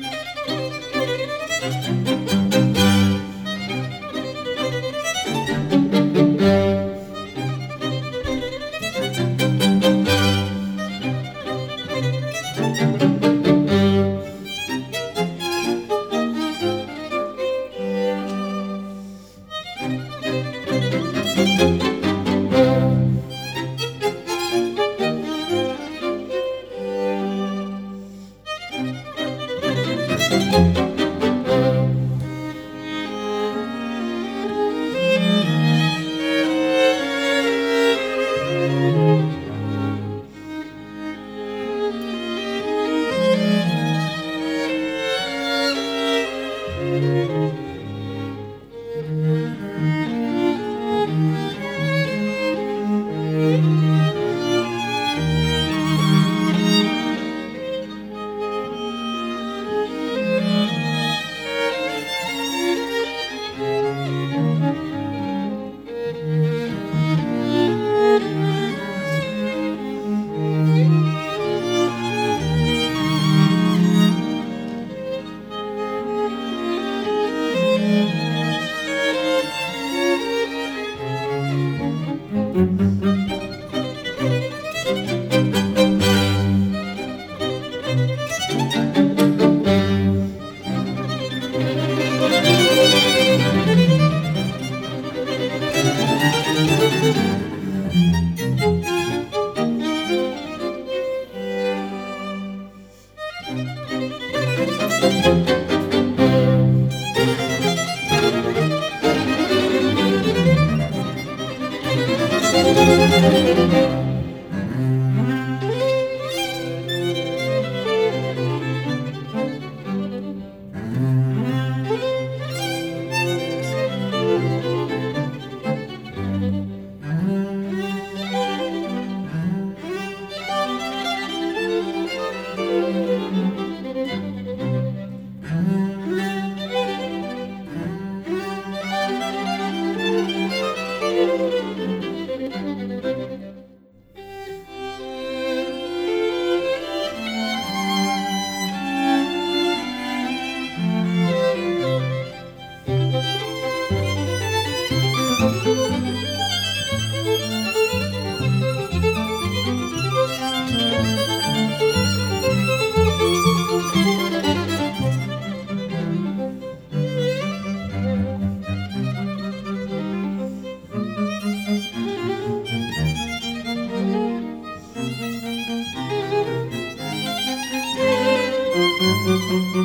Müzik Música Música